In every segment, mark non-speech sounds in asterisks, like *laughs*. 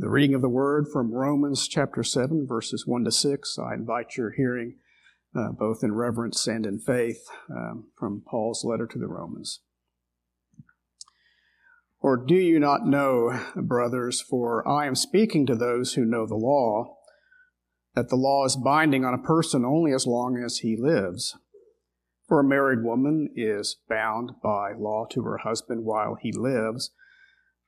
The reading of the word from Romans chapter 7, verses 1 to 6. I invite your hearing uh, both in reverence and in faith um, from Paul's letter to the Romans. Or do you not know, brothers, for I am speaking to those who know the law, that the law is binding on a person only as long as he lives? For a married woman is bound by law to her husband while he lives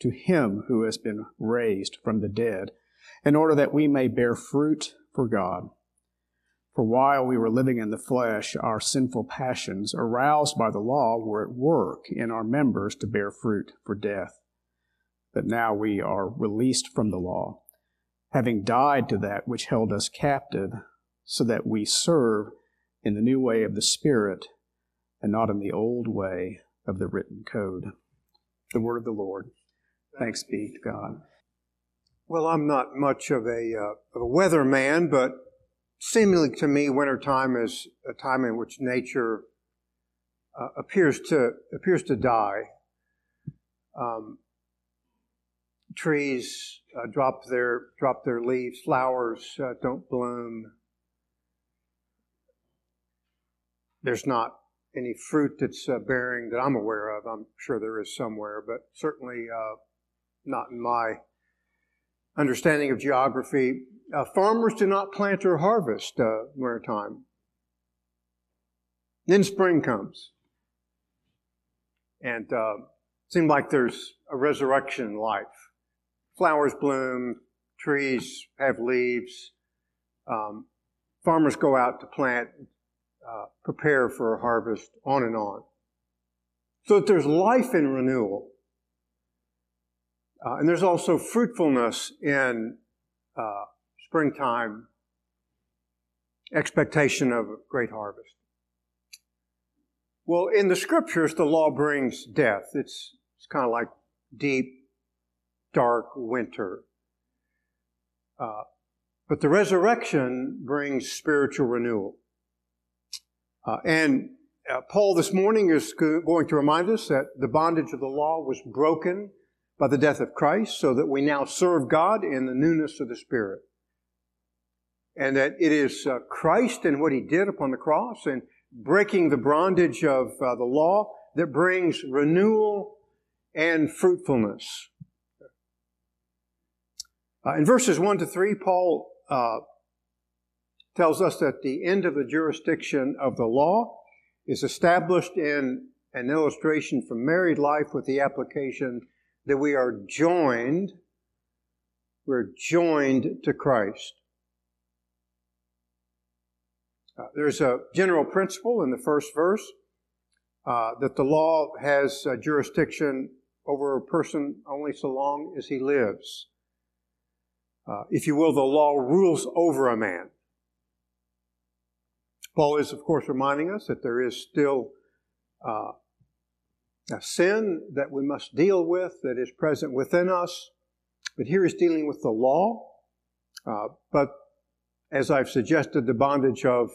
to him who has been raised from the dead, in order that we may bear fruit for God. For while we were living in the flesh, our sinful passions, aroused by the law, were at work in our members to bear fruit for death. But now we are released from the law, having died to that which held us captive, so that we serve in the new way of the Spirit and not in the old way of the written code. The word of the Lord. Thanks be to God. Well, I'm not much of a, uh, of a weatherman, but seemingly to me, wintertime is a time in which nature uh, appears to appears to die. Um, trees uh, drop their drop their leaves, flowers uh, don't bloom. There's not any fruit that's uh, bearing that I'm aware of. I'm sure there is somewhere, but certainly uh, not in my understanding of geography. Uh, farmers do not plant or harvest uh, wintertime. Then spring comes. And uh, it seems like there's a resurrection in life. Flowers bloom, trees have leaves. Um, farmers go out to plant, uh, prepare for a harvest, on and on. So that there's life in renewal. Uh, and there's also fruitfulness in uh, springtime, expectation of a great harvest. Well, in the scriptures, the law brings death. It's, it's kind of like deep, dark winter. Uh, but the resurrection brings spiritual renewal. Uh, and uh, Paul this morning is going to remind us that the bondage of the law was broken by the death of Christ so that we now serve God in the newness of the Spirit. And that it is uh, Christ and what He did upon the cross and breaking the bondage of uh, the law that brings renewal and fruitfulness. Uh, in verses 1 to 3, Paul uh, tells us that the end of the jurisdiction of the law is established in an illustration from married life with the application that we are joined, we're joined to Christ. Uh, there's a general principle in the first verse uh, that the law has jurisdiction over a person only so long as he lives. Uh, if you will, the law rules over a man. Paul is, of course, reminding us that there is still uh, a sin that we must deal with that is present within us. But here he's dealing with the law. Uh, but as I've suggested, the bondage of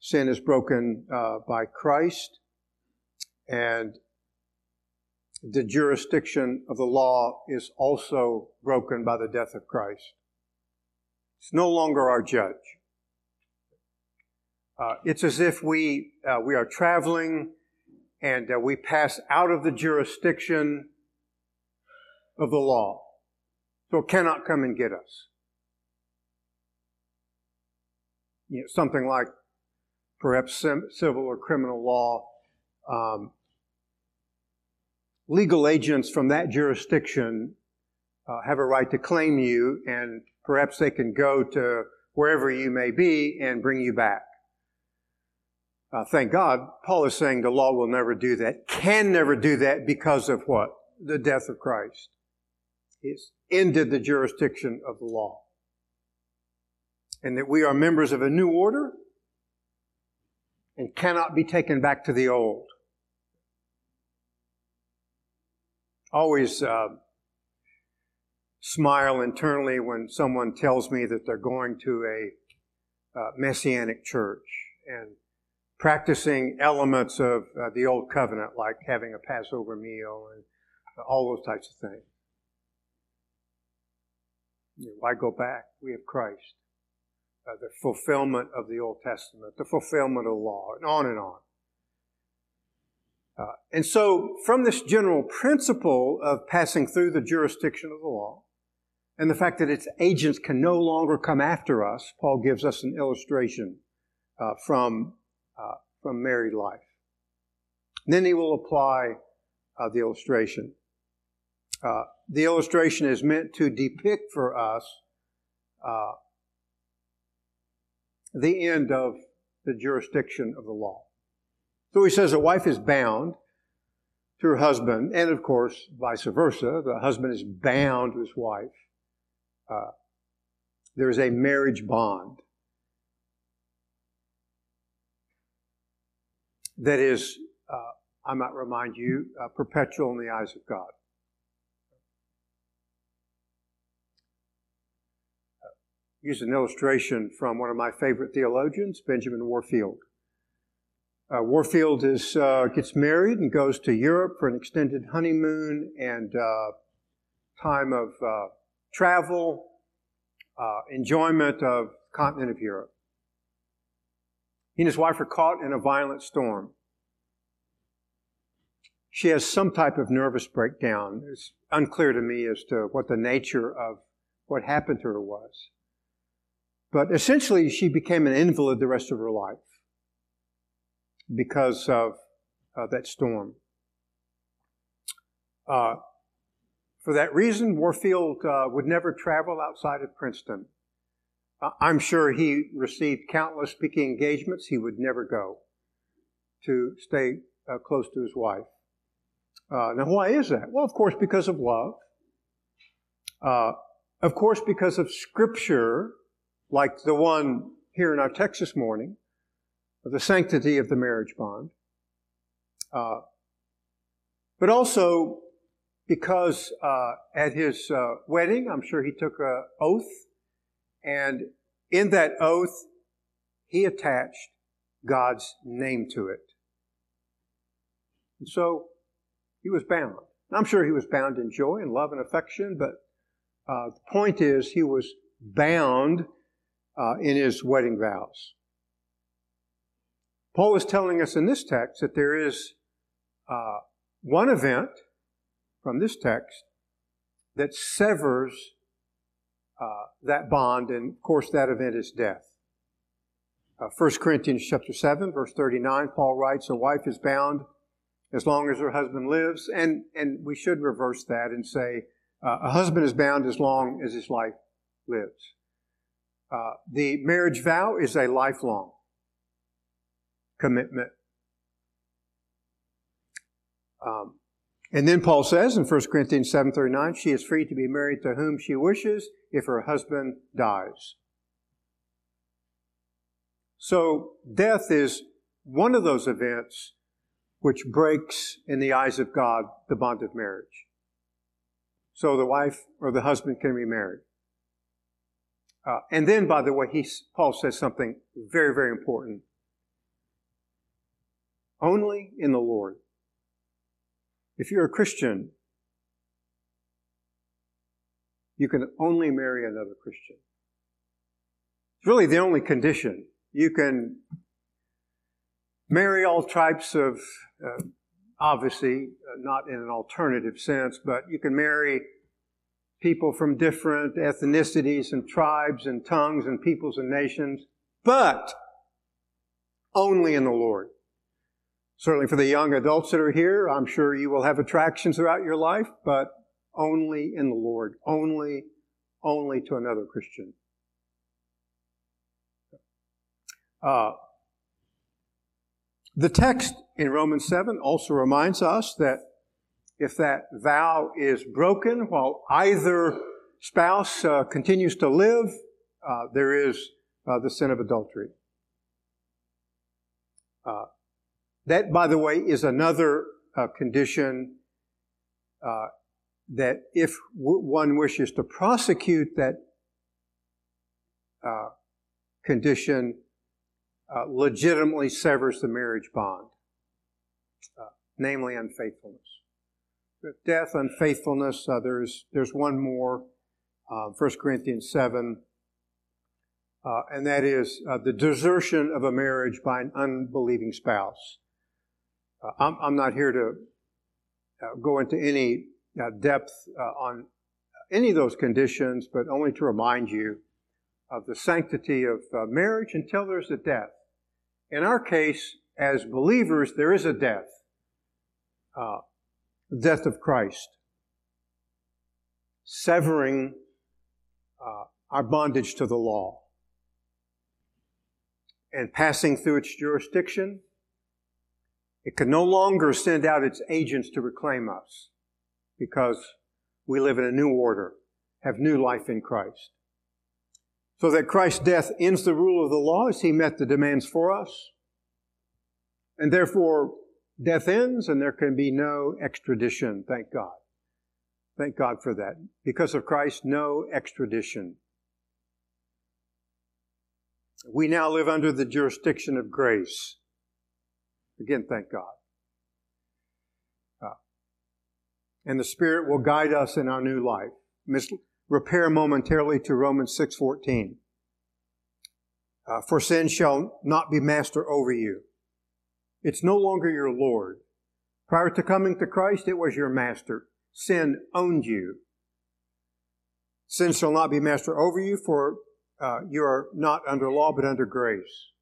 sin is broken uh, by Christ, and the jurisdiction of the law is also broken by the death of Christ. It's no longer our judge. Uh, it's as if we uh, we are traveling and uh, we pass out of the jurisdiction of the law. So it cannot come and get us. You know, something like perhaps civil or criminal law. Um, legal agents from that jurisdiction uh, have a right to claim you, and perhaps they can go to wherever you may be and bring you back. Uh, thank God, Paul is saying the law will never do that, can never do that because of what? The death of Christ. He's ended the jurisdiction of the law. and that we are members of a new order and cannot be taken back to the old. Always uh, smile internally when someone tells me that they're going to a uh, messianic church and practicing elements of uh, the old covenant, like having a Passover meal and all those types of things. Why go back? We have Christ. Uh, the fulfillment of the Old Testament, the fulfillment of the law, and on and on. Uh, and so, from this general principle of passing through the jurisdiction of the law, and the fact that its agents can no longer come after us, Paul gives us an illustration uh, from, uh, from married life. Then he will apply uh, the illustration. Uh, the illustration is meant to depict for us uh, the end of the jurisdiction of the law. So he says a wife is bound to her husband, and of course, vice versa. The husband is bound to his wife. Uh, there is a marriage bond that is, uh, I might remind you, uh, perpetual in the eyes of God. Uh, use an illustration from one of my favorite theologians, Benjamin Warfield. Uh, Warfield is, uh, gets married and goes to Europe for an extended honeymoon and uh, time of travel, enjoyment of continent of Europe. He and his wife are caught in a violent storm. She has some type of nervous breakdown. It's unclear to me as to what the nature of what happened to her was. But essentially, she became an invalid the rest of her life because of uh, that storm. Uh, for that reason, Warfield uh, would never travel outside of Princeton. I'm sure he received countless speaking engagements. He would never go to stay uh, close to his wife. Uh, now, why is that? Well, of course, because of love. Uh, of course, because of Scripture, like the one here in our text this morning, the sanctity of the marriage bond. Uh, but also because uh, at his uh, wedding, I'm sure he took an oath, and in that oath, he attached God's name to it. And so he was bound. I'm sure he was bound in joy and love and affection, but uh, the point is he was bound uh, in his wedding vows. Paul is telling us in this text that there is uh, one event from this text that severs uh, that bond, and of course, that event is death. Uh, 1 Corinthians chapter 7, verse 39, Paul writes, A wife is bound as long as her husband lives, and, and we should reverse that and say, uh, a husband is bound as long as his life lives. Uh, the marriage vow is a lifelong commitment. Um, and then Paul says in 1 Corinthians 7:39, she is free to be married to whom she wishes if her husband dies. So death is one of those events which breaks in the eyes of God the bond of marriage. So the wife or the husband can remarry. Uh, and then, by the way, he, Paul says something very, very important. Only in the Lord if you're a Christian, you can only marry another Christian. It's really the only condition. You can marry all types of, uh, obviously, uh, not in an alternative sense, but you can marry people from different ethnicities and tribes and tongues and peoples and nations, but only in the Lord. Certainly for the young adults that are here, I'm sure you will have attractions throughout your life, but only in the Lord, only, only to another Christian. Uh, the text in Romans 7 also reminds us that if that vow is broken while either spouse uh, continues to live, uh, there is uh, the sin of adultery. That, by the way, is another uh, condition uh, that if w- one wishes to prosecute that uh, condition, uh, legitimately severs the marriage bond, uh, namely unfaithfulness. Death, unfaithfulness, uh, there's, there's one more, uh, 1 Corinthians 7, uh, and that is the desertion of a marriage by an unbelieving spouse. Uh, I'm, I'm, not here to uh, go into any depth on any of those conditions, but only to remind you of the sanctity of marriage until there's a death. In our case, as believers, there is a death. Uh, death of Christ, severing uh, our bondage to the law and passing through its jurisdiction. It can no longer send out its agents to reclaim us because we live in a new order, have new life in Christ. So that Christ's death ends the rule of the law as he met the demands for us. And therefore, death ends and there can be no extradition, thank God. Thank God for that. Because of Christ, no extradition. We now live under the jurisdiction of grace. Again, thank God. Uh, and the Spirit will guide us in our new life. Mis- repair momentarily to Romans 6.14. Uh, For sin shall not be master over you. It's no longer your Lord. Prior to coming to Christ, it was your master. Sin owned you. Sin shall not be master over you, for uh, you are not under law, but under grace.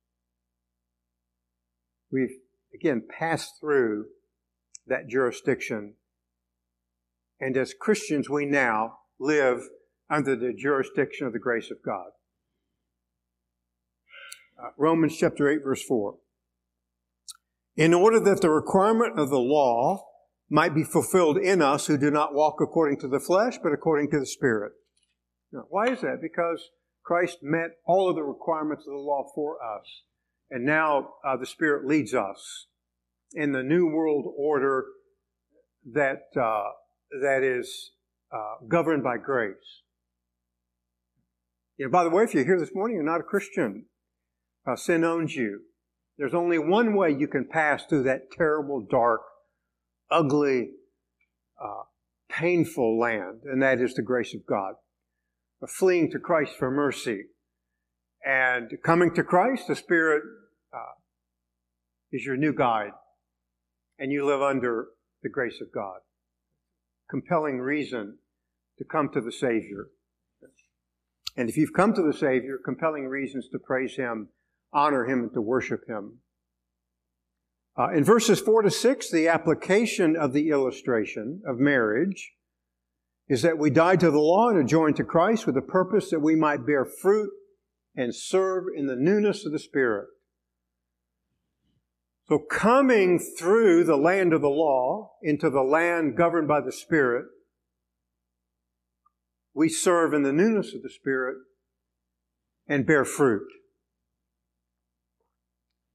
We've, again, pass through that jurisdiction. And as Christians, we now live under the jurisdiction of the grace of God. Uh, Romans chapter 8, verse 4 in order that the requirement of the law might be fulfilled in us who do not walk according to the flesh, but according to the Spirit. Now, why is that? Because Christ met all of the requirements of the law for us. And now uh, the Spirit leads us in the new world order that, uh, that is uh, governed by grace. You know, by the way, if you're here this morning, you're not a Christian. Uh, sin owns you. There's only one way you can pass through that terrible, dark, ugly, uh, painful land, and that is the grace of God. Fleeing to Christ for mercy. And coming to Christ, the Spirit is your new guide, and you live under the grace of God. Compelling reason to come to the Savior. And if you've come to the Savior, compelling reasons to praise Him honor Him and to worship Him. Uh, in verses 4 to 6, the application of the illustration of marriage is that we died to the law and are joined to Christ with the purpose that we might bear fruit and serve in the newness of the Spirit. So, coming through the land of the law into the land governed by the Spirit, we serve in the newness of the Spirit and bear fruit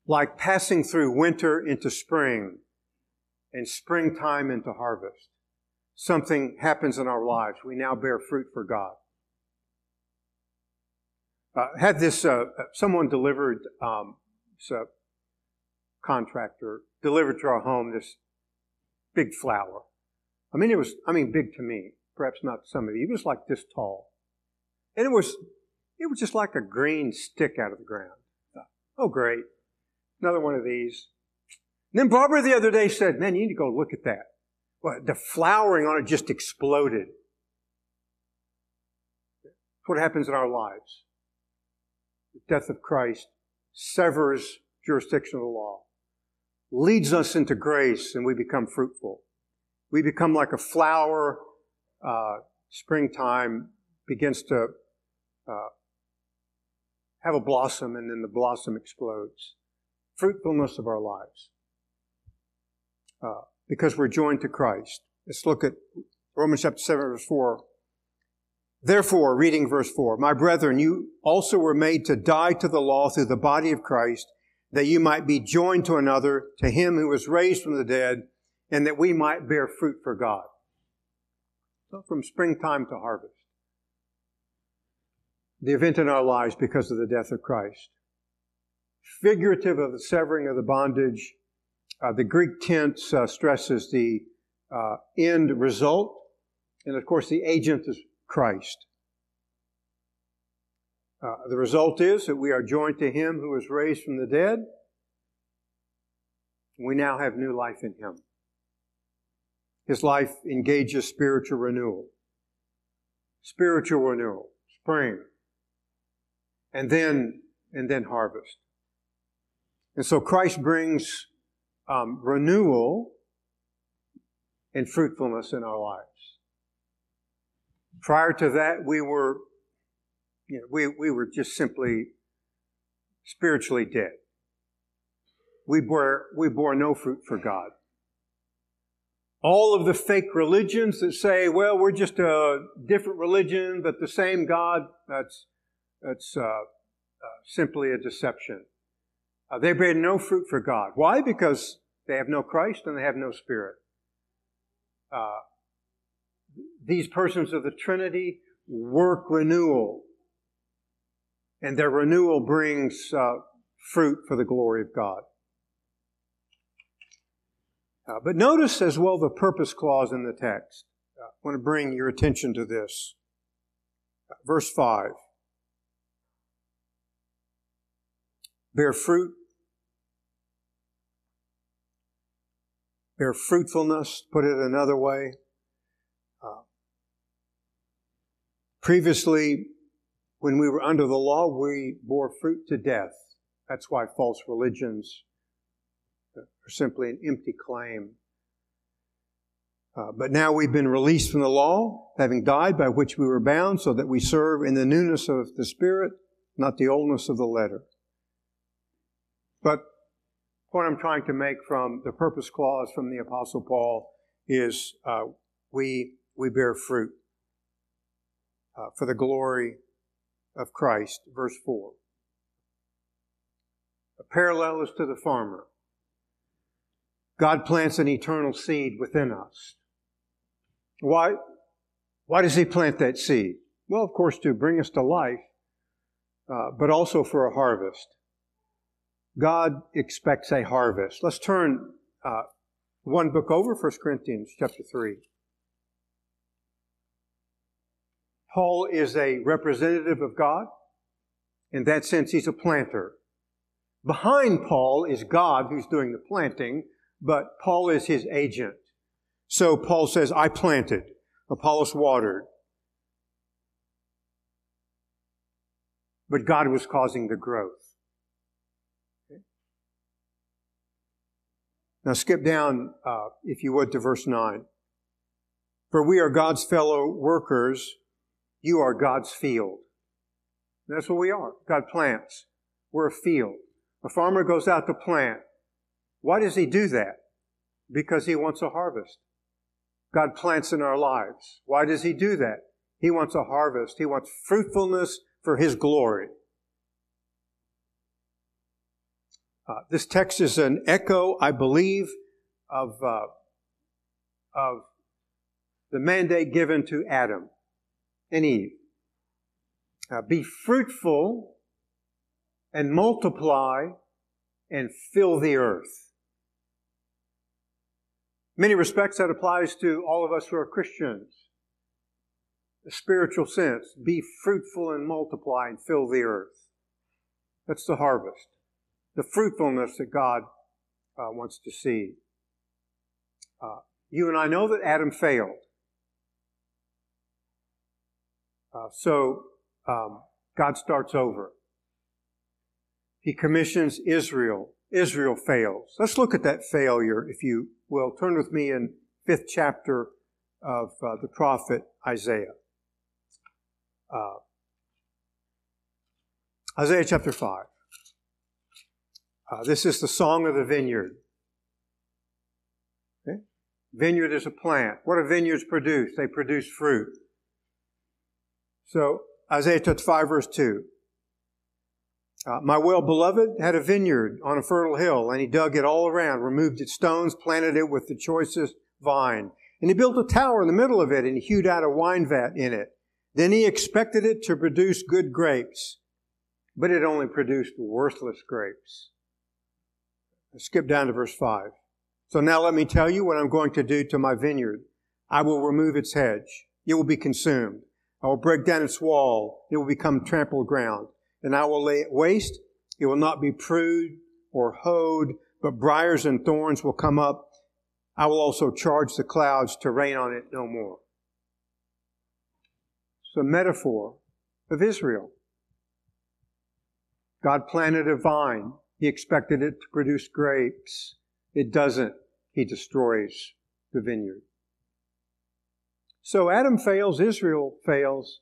like passing through winter into spring and springtime into harvest. Something happens in our lives. We now bear fruit for God. Uh, had this, uh, someone delivered, um, contractor delivered to our home this big flower. I mean, it was, I mean, big to me, perhaps not to some of you. It was like this tall. And it was, it was just like a green stick out of the ground. Oh, great. Another one of these. And then Barbara the other day said, Man, you need to go look at that. Well, the flowering on it just exploded. That's what happens in our lives. The death of Christ severs jurisdiction of the law, leads us into grace, and we become fruitful. We become like a flower, uh, springtime begins to uh, have a blossom, and then the blossom explodes fruitfulness of our lives. Uh, because we're joined to Christ. Let's look at Romans chapter 7, verse 4. Therefore, reading verse 4, My brethren, you also were made to die to the law through the body of Christ, that you might be joined to another, to him who was raised from the dead, and that we might bear fruit for God. So from springtime to harvest. The event in our lives because of the death of Christ. Figurative of the severing of the bondage. Uh, the Greek tense uh, stresses the uh, end result. And of course, the agent is Christ. Uh, the result is that we are joined to Him who was raised from the dead. We now have new life in Him. His life engages spiritual renewal. Spiritual renewal, spring, and then and then harvest. And so Christ brings um, renewal and fruitfulness in our lives. Prior to that, we were, you know, we, we were just simply spiritually dead. We bore, we bore no fruit for God. All of the fake religions that say, well, we're just a different religion, but the same God, that's, that's uh, uh, simply a deception. Uh, they bear no fruit for God. Why? Because they have no Christ and they have no Spirit. Uh, these persons of the Trinity work renewal, and their renewal brings uh, fruit for the glory of God. Uh, but notice as well the purpose clause in the text. Uh, I want to bring your attention to this. Verse 5. Bear fruit. Bear fruitfulness, put it another way. Uh, previously, when we were under the law, we bore fruit to death. That's why false religions are simply an empty claim. Uh, but now we've been released from the law, having died by which we were bound, so that we serve in the newness of the Spirit, not the oldness of the letter. But what I'm trying to make from the purpose clause from the Apostle Paul is uh, we, we bear fruit uh, for the glory of Christ. Verse 4. A parallel is to the farmer. God plants an eternal seed within us. Why? Why does He plant that seed? Well, of course, to bring us to life, uh, but also for a harvest. God expects a harvest. Let's turn uh, one book over, 1 Corinthians chapter 3. Paul is a representative of God. In that sense, he's a planter. Behind Paul is God who's doing the planting, but Paul is his agent. So Paul says, I planted, Apollos watered. But God was causing the growth. Now skip down, uh, if you would, to verse 9. For we are God's fellow workers, you are God's field. And that's what we are. God plants. We're a field. A farmer goes out to plant. Why does he do that? Because he wants a harvest. God plants in our lives. Why does he do that? He wants a harvest. He wants fruitfulness for his glory. Uh, this text is an echo, I believe, of, uh, of the mandate given to Adam and Eve. Uh, be fruitful and multiply and fill the earth many respects, that applies to all of us who are Christians. A spiritual sense. Be fruitful and multiply and fill the earth. That's the harvest. The fruitfulness that God uh, wants to see. Uh, you and I know that Adam failed. Uh, so um, God starts over. He commissions Israel. Israel fails. Let's look at that failure, if you will, turn with me in fifth chapter of uh, the prophet Isaiah. Uh, Isaiah chapter 5. Uh, this is the song of the vineyard. Okay? Vineyard is a plant. What do vineyards produce? They produce fruit. So, Isaiah chapter 5, verse 2. Uh, my well beloved had a vineyard on a fertile hill, and he dug it all around, removed its stones, planted it with the choicest vine. And he built a tower in the middle of it, and he hewed out a wine vat in it. Then he expected it to produce good grapes, but it only produced worthless grapes. Skip down to verse 5. So now let me tell you what I'm going to do to my vineyard. I will remove its hedge. It will be consumed. I will break down its wall. It will become trampled ground and I will lay it waste. It will not be pruned or hoed, but briars and thorns will come up. I will also charge the clouds to rain on it no more. It's a metaphor of Israel. God planted a vine. He expected it to produce grapes. It doesn't. He destroys the vineyard. So Adam fails, Israel fails,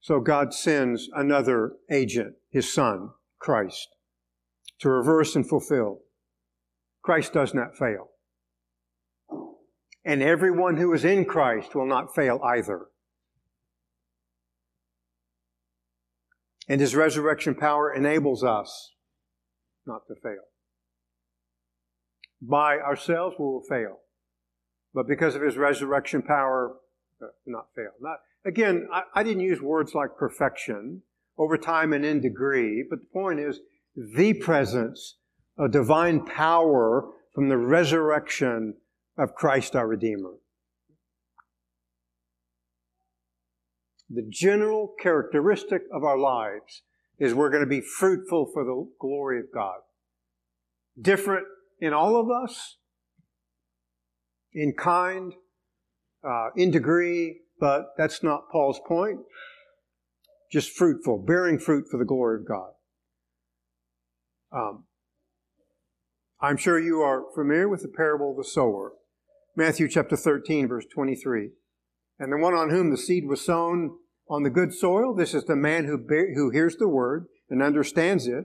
so God sends another agent, his son, Christ, to reverse and fulfill. Christ does not fail. And everyone who is in Christ will not fail either. And his resurrection power enables us not to fail. By ourselves, we will fail. But because of his resurrection power, uh, not fail. Not, Again, I, I didn't use words like perfection over time and in degree, but the point is the presence of divine power from the resurrection of Christ our Redeemer. The general characteristic of our lives is we're going to be fruitful for the glory of God. Different in all of us, in kind, uh, in degree, but that's not Paul's point. Just fruitful, bearing fruit for the glory of God. Um, I'm sure you are familiar with the parable of the sower. Matthew chapter 13, verse 23. And the one on whom the seed was sown on the good soil, this is the man who, who hears the word and understands it,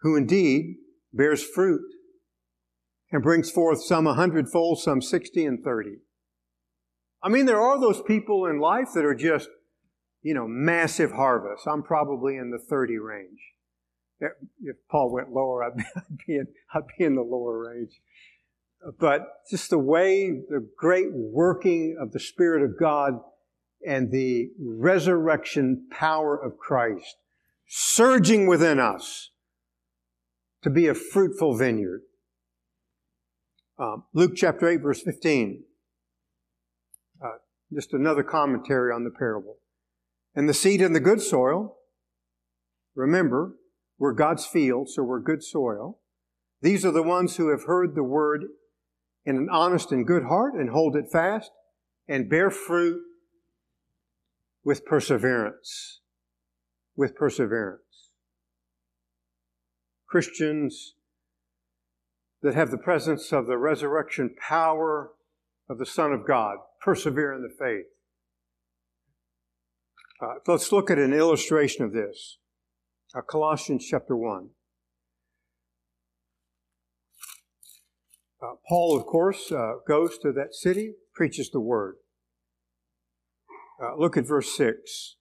who indeed bears fruit and brings forth some a hundredfold, some sixty and thirty. I mean, there are those people in life that are just, you know, massive harvests. I'm probably in the 30 range. If Paul went lower, *laughs* I'd be in, I'd be in the lower range. But just the way, the great working of the Spirit of God and the resurrection power of Christ surging within us to be a fruitful vineyard. Um, Luke chapter 8, verse 15 just another commentary on the parable. And the seed in the good soil, remember, we're God's field, so we're good soil. These are the ones who have heard the word in an honest and good heart and hold it fast and bear fruit with perseverance. With perseverance. Christians that have the presence of the resurrection power of the Son of God persevere in the faith. Uh, let's look at an illustration of this. Uh, Colossians chapter 1. Uh, Paul, of course, uh, goes to that city, preaches the word. Uh, look at verse 6.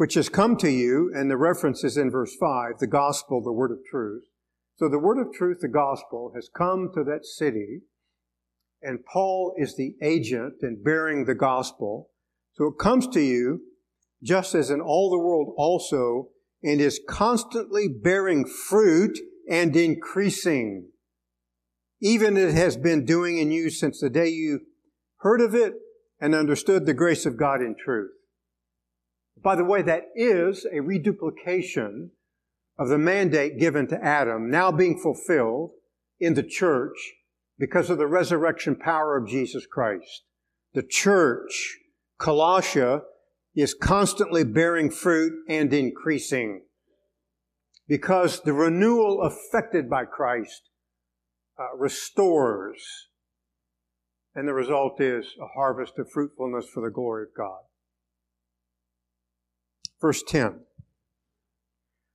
Which has come to you, and the reference is in verse 5, the gospel, the word of truth so the word of truth, the gospel, has come to that city, and Paul is the agent in bearing the gospel. So it comes to you just as in all the world also, and is constantly bearing fruit and increasing. Even it has been doing in you since the day you heard of it and understood the grace of God in truth. By the way, that is a reduplication of the mandate given to Adam now being fulfilled in the church because of the resurrection power of Jesus Christ. The church, Colossia, is constantly bearing fruit and increasing because the renewal effected by Christ uh, restores, and the result is a harvest of fruitfulness for the glory of God. Verse 10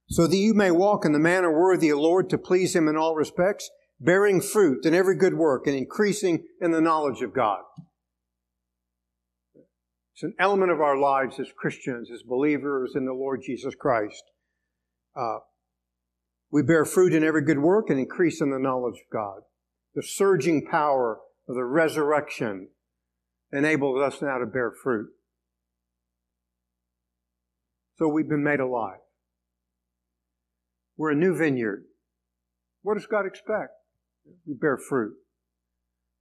so that you may walk in the manner worthy of the Lord to please Him in all respects, bearing fruit in every good work and increasing in the knowledge of God. It's an element of our lives as Christians, as believers in the Lord Jesus Christ. Uh, we bear fruit in every good work and increase in the knowledge of God. The surging power of the resurrection enables us now to bear fruit. So we've been made alive. We're a new vineyard. What does God expect? We bear fruit.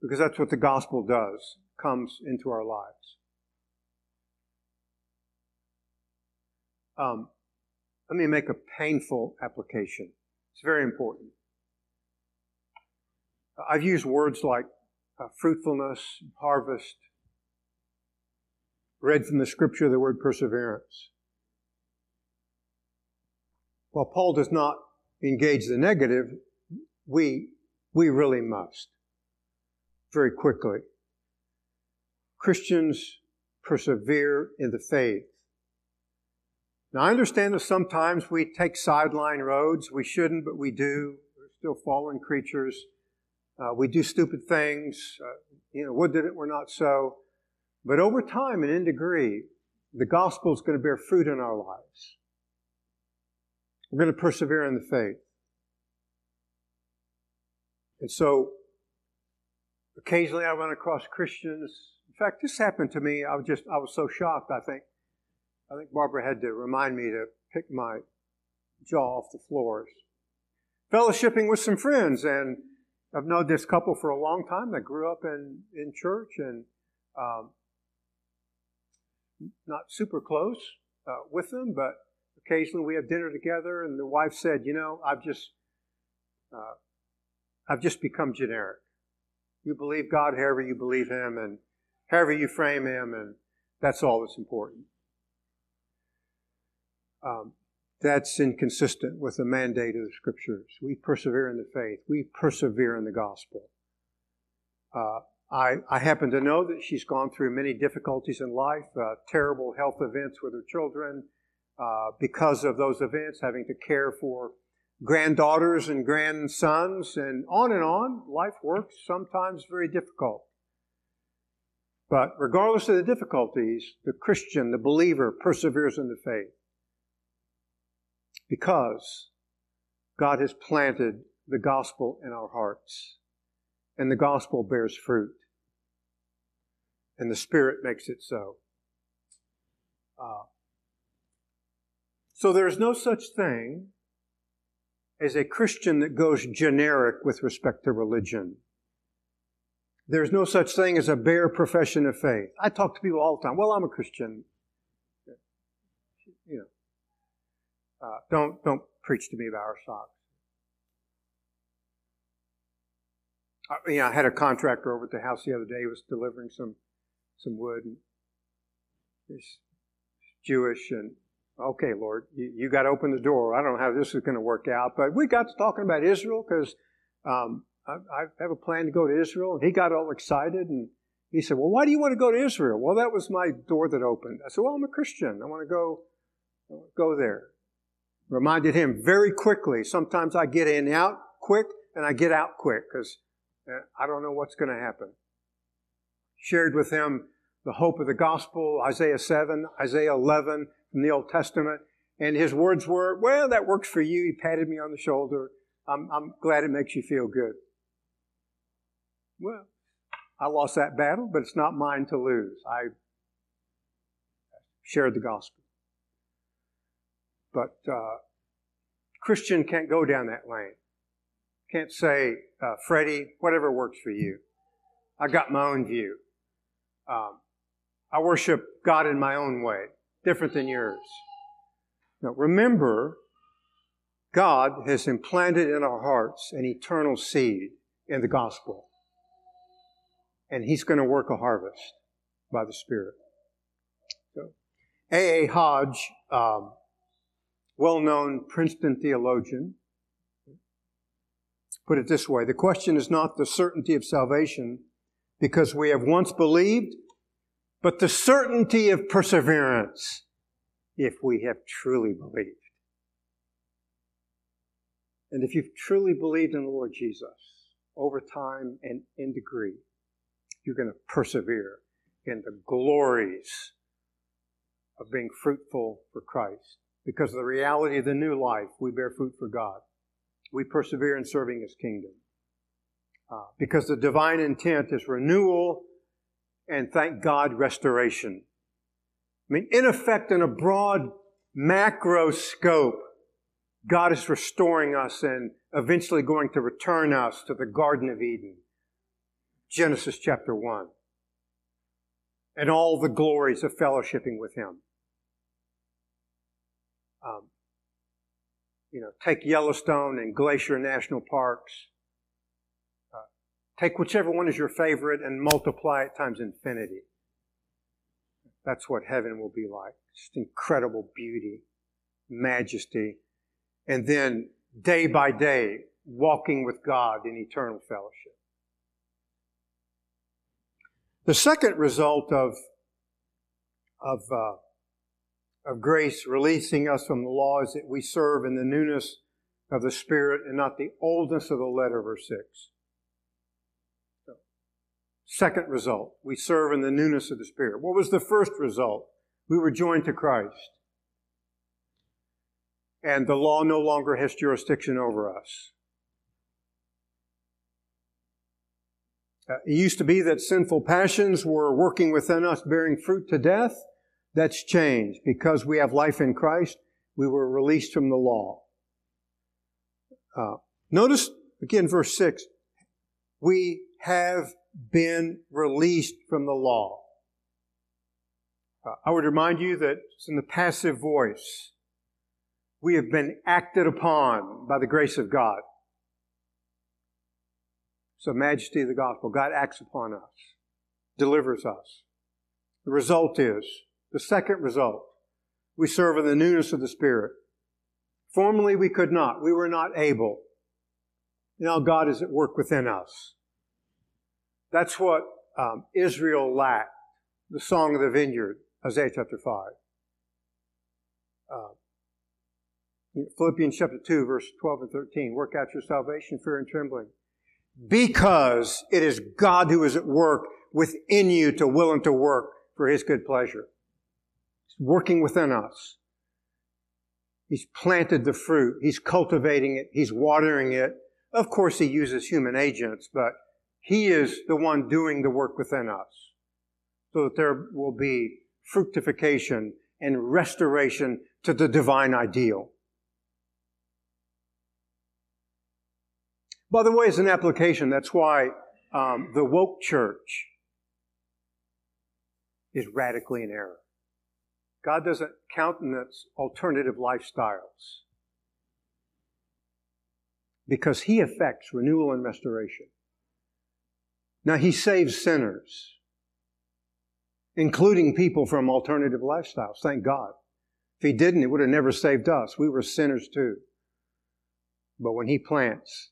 Because that's what the gospel does, comes into our lives. Um, let me make a painful application. It's very important. I've used words like uh, fruitfulness, harvest, read from the scripture the word perseverance. While Paul does not engage the negative, we, we really must very quickly. Christians persevere in the faith now, I understand that sometimes we take sideline roads. We shouldn't, but we do. We're still fallen creatures. Uh, we do stupid things. Uh, you know, would that it were not so. But over time and in degree, the gospel is going to bear fruit in our lives. We're going to persevere in the faith. And so, occasionally I run across Christians. In fact, this happened to me. I was just, I was so shocked, I think. I think Barbara had to remind me to pick my jaw off the floors. Fellowshipping with some friends, and I've known this couple for a long time. They grew up in, in church and um, not super close uh, with them, but occasionally we have dinner together. And the wife said, "You know, I've just uh, I've just become generic. You believe God however you believe Him, and however you frame Him, and that's all that's important." Um, that's inconsistent with the mandate of the scriptures. We persevere in the faith. We persevere in the gospel. Uh, I, I, happen to know that she's gone through many difficulties in life, uh, terrible health events with her children, uh, because of those events, having to care for granddaughters and grandsons, and on and on. Life works, sometimes very difficult. But regardless of the difficulties, the Christian, the believer, perseveres in the faith because God has planted the gospel in our hearts, and the gospel bears fruit, and the Spirit makes it so. Uh, so there is no such thing as a Christian that goes generic with respect to religion. There's no such thing as a bare profession of faith. I talk to people all the time. Well, I'm a Christian. You know, uh, don't don't preach to me about our socks. Uh, you know, I had a contractor over at the house the other day. He was delivering some some wood, and he's Jewish, and okay, Lord, you, you got to open the door. I don't know how this is going to work out, but we got to talking about Israel because um, I, I have a plan to go to Israel, and he got all excited and. He said, Well, why do you want to go to Israel? Well, that was my door that opened. I said, Well, I'm a Christian. I want to go, go there reminded him very quickly. Sometimes I get in out quick and I get out quick because uh, I don't know what's going to happen. Shared with him the hope of the gospel, Isaiah 7, Isaiah 11 from the Old Testament. And his words were, well, that works for you. He patted me on the shoulder. I'm, I'm glad it makes you feel good. Well, I lost that battle, but it's not mine to lose. I shared the gospel. But uh, Christian can't go down that lane. Can't say, uh, Freddie, whatever works for you. I got my own view. Um, I worship God in my own way, different than yours. Now, remember, God has implanted in our hearts an eternal seed in the gospel. And He's going to work a harvest by the Spirit. So, A.A. Hodge um, well known Princeton theologian, put it this way the question is not the certainty of salvation because we have once believed, but the certainty of perseverance if we have truly believed. And if you've truly believed in the Lord Jesus, over time and in degree, you're going to persevere in the glories of being fruitful for Christ. Because of the reality of the new life, we bear fruit for God. We persevere in serving His kingdom. Uh, because the divine intent is renewal and, thank God, restoration. I mean, in effect, in a broad macro scope, God is restoring us and eventually going to return us to the Garden of Eden. Genesis chapter 1. And all the glories of fellowshipping with Him. Um, you know, take Yellowstone and Glacier National Parks. Take whichever one is your favorite and multiply it times infinity. That's what heaven will be like. Just incredible beauty, majesty, and then day by day walking with God in eternal fellowship. The second result of, of, uh, of grace releasing us from the law is that we serve in the newness of the Spirit and not the oldness of the letter, verse 6. Second result, we serve in the newness of the Spirit. What was the first result? We were joined to Christ and the law no longer has jurisdiction over us. Uh, it used to be that sinful passions were working within us, bearing fruit to death. That's changed. Because we have life in Christ, we were released from the law. Uh, notice again, verse 6 we have been released from the law. Uh, I would remind you that it's in the passive voice we have been acted upon by the grace of God. So, majesty of the gospel, God acts upon us, delivers us. The result is, the second result, we serve in the newness of the Spirit. Formerly we could not, we were not able. Now God is at work within us. That's what um, Israel lacked. The Song of the Vineyard, Isaiah chapter 5. Uh, Philippians chapter 2, verse 12 and 13. Work out your salvation, fear and trembling. Because it is God who is at work within you to will and to work for His good pleasure. He's working within us. He's planted the fruit. He's cultivating it. He's watering it. Of course, He uses human agents, but He is the one doing the work within us so that there will be fructification and restoration to the divine ideal. By the way, as an application, that's why um, the woke church is radically in error. God doesn't countenance alternative lifestyles because He affects renewal and restoration. Now, He saves sinners, including people from alternative lifestyles. Thank God. If He didn't, He would have never saved us. We were sinners too. But when He plants,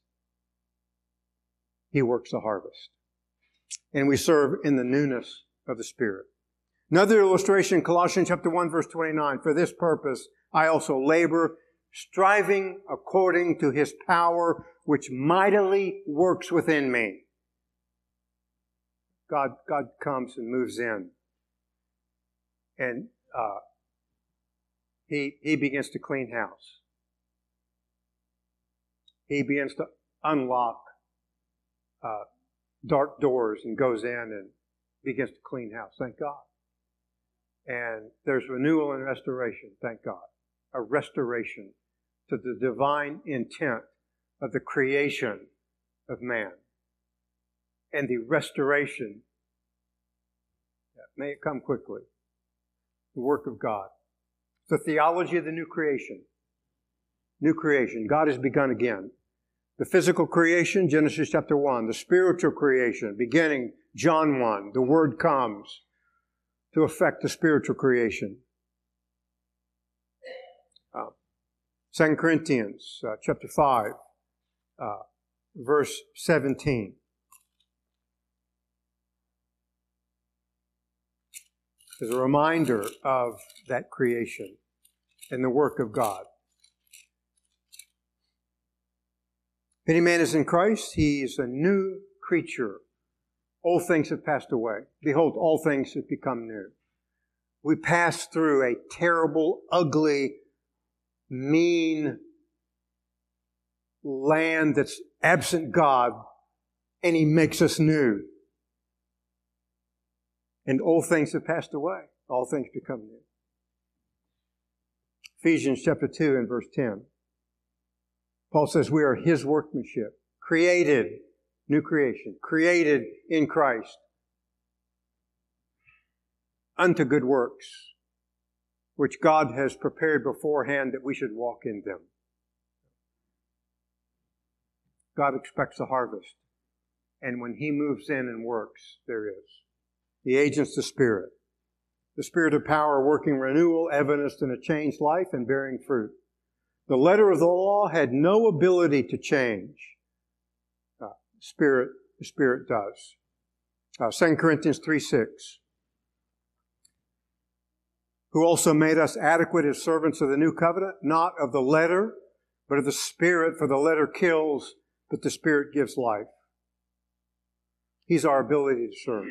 he works the harvest. And we serve in the newness of the Spirit. Another illustration, Colossians chapter 1 verse 29. For this purpose, I also labor, striving according to his power, which mightily works within me. God, God comes and moves in. And, uh, he, he begins to clean house. He begins to unlock uh, dark doors and goes in and begins to clean house. Thank God. And there's renewal and restoration. Thank God. A restoration to the divine intent of the creation of man. And the restoration, may it come quickly, the work of God. The theology of the new creation. New creation. God has begun again. The physical creation, Genesis chapter 1. The spiritual creation, beginning John 1. The Word comes to affect the spiritual creation. Uh, 2 Corinthians uh, chapter 5, uh, verse 17. Is a reminder of that creation and the work of God. If any man is in Christ, he is a new creature. Old things have passed away. Behold, all things have become new. We pass through a terrible, ugly, mean land that's absent God, and He makes us new. And old things have passed away. All things become new. Ephesians chapter 2 and verse 10. Paul says we are His workmanship, created, new creation, created in Christ unto good works, which God has prepared beforehand that we should walk in them. God expects a harvest. And when He moves in and works, there is. The agent's the Spirit. The Spirit of power working renewal, evidenced in a changed life and bearing fruit. The letter of the law had no ability to change. Uh, Spirit, the Spirit does. Uh, 2 Corinthians 3 6. Who also made us adequate as servants of the new covenant, not of the letter, but of the Spirit, for the letter kills, but the Spirit gives life. He's our ability to serve.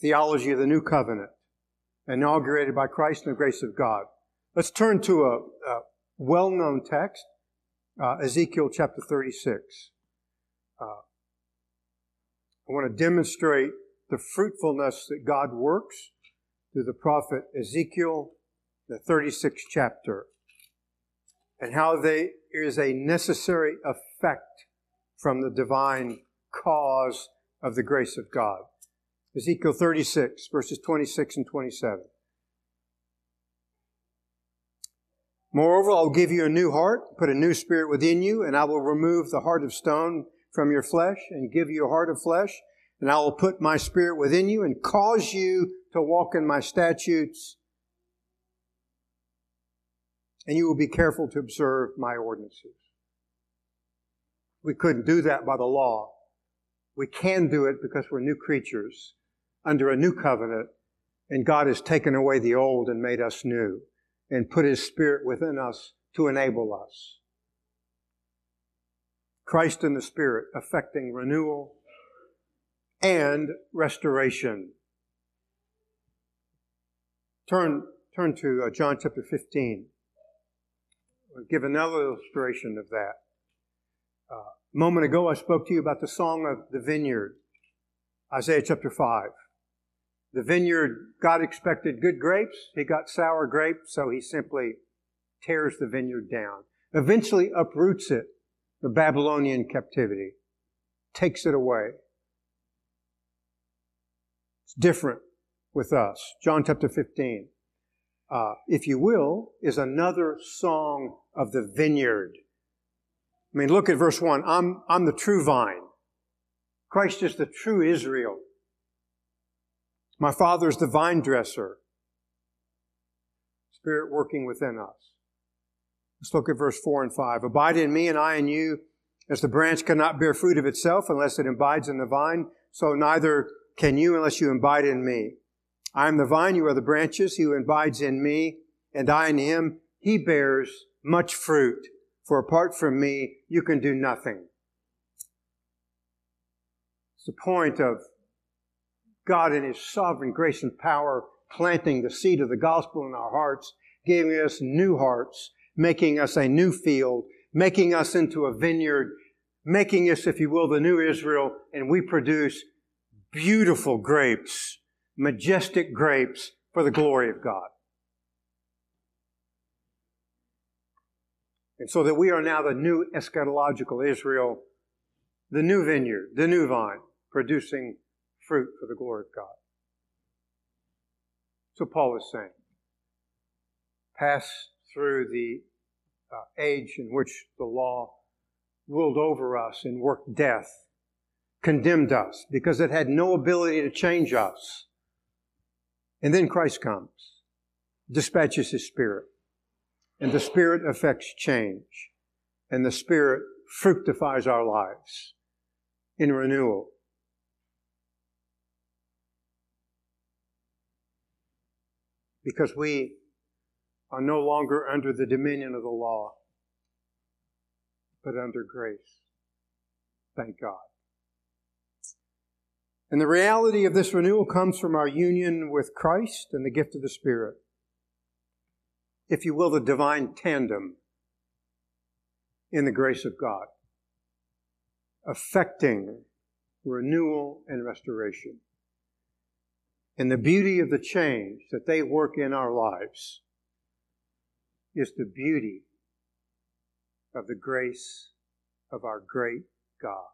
Theology of the New Covenant, inaugurated by Christ and the grace of God. Let's turn to a, a well known text, uh, Ezekiel chapter 36. Uh, I want to demonstrate the fruitfulness that God works through the prophet Ezekiel, the 36th chapter and how there is a necessary effect from the divine cause of the grace of God. Ezekiel 36, verses 26 and 27. Moreover, I'll give you a new heart, put a new spirit within you, and I will remove the heart of stone from your flesh and give you a heart of flesh, and I will put my spirit within you and cause you to walk in my statutes and you will be careful to observe my ordinances. We couldn't do that by the law. We can do it because we're new creatures under a new covenant, and God has taken away the old and made us new and put His Spirit within us to enable us. Christ and the Spirit affecting renewal and restoration. Turn, turn to uh, John chapter 15. I'll give another illustration of that. Uh, a moment ago, I spoke to you about the song of the vineyard, Isaiah chapter 5. The vineyard, God expected good grapes. He got sour grapes, so he simply tears the vineyard down. Eventually uproots it, the Babylonian captivity, takes it away. It's different with us. John chapter 15 uh, if you will, is another song of the vineyard. I mean, look at verse 1. I'm, I'm the true vine. Christ is the true Israel. My Father is the vine dresser. Spirit working within us. Let's look at verse 4 and 5. Abide in me and I in you, as the branch cannot bear fruit of itself unless it abides in the vine, so neither can you unless you abide in me. I am the vine, you are the branches. He who abides in me and I in him, he bears much fruit. For apart from me, you can do nothing. It's the point of God in His sovereign grace and power planting the seed of the gospel in our hearts, giving us new hearts, making us a new field, making us into a vineyard, making us, if you will, the new Israel, and we produce beautiful grapes majestic grapes for the glory of God. And so that we are now the new eschatological Israel, the new vineyard, the new vine, producing fruit for the glory of God. So Paul is saying, pass through the uh, age in which the law ruled over us and worked death, condemned us because it had no ability to change us. And then Christ comes, dispatches His Spirit, and the Spirit affects change, and the Spirit fructifies our lives in renewal. Because we are no longer under the dominion of the law. but under grace. Thank God. And the reality of this renewal comes from our union with Christ and the gift of the Spirit. If you will, the divine tandem in the grace of God, affecting renewal and restoration. And the beauty of the change that they work in our lives is the beauty of the grace of our great God.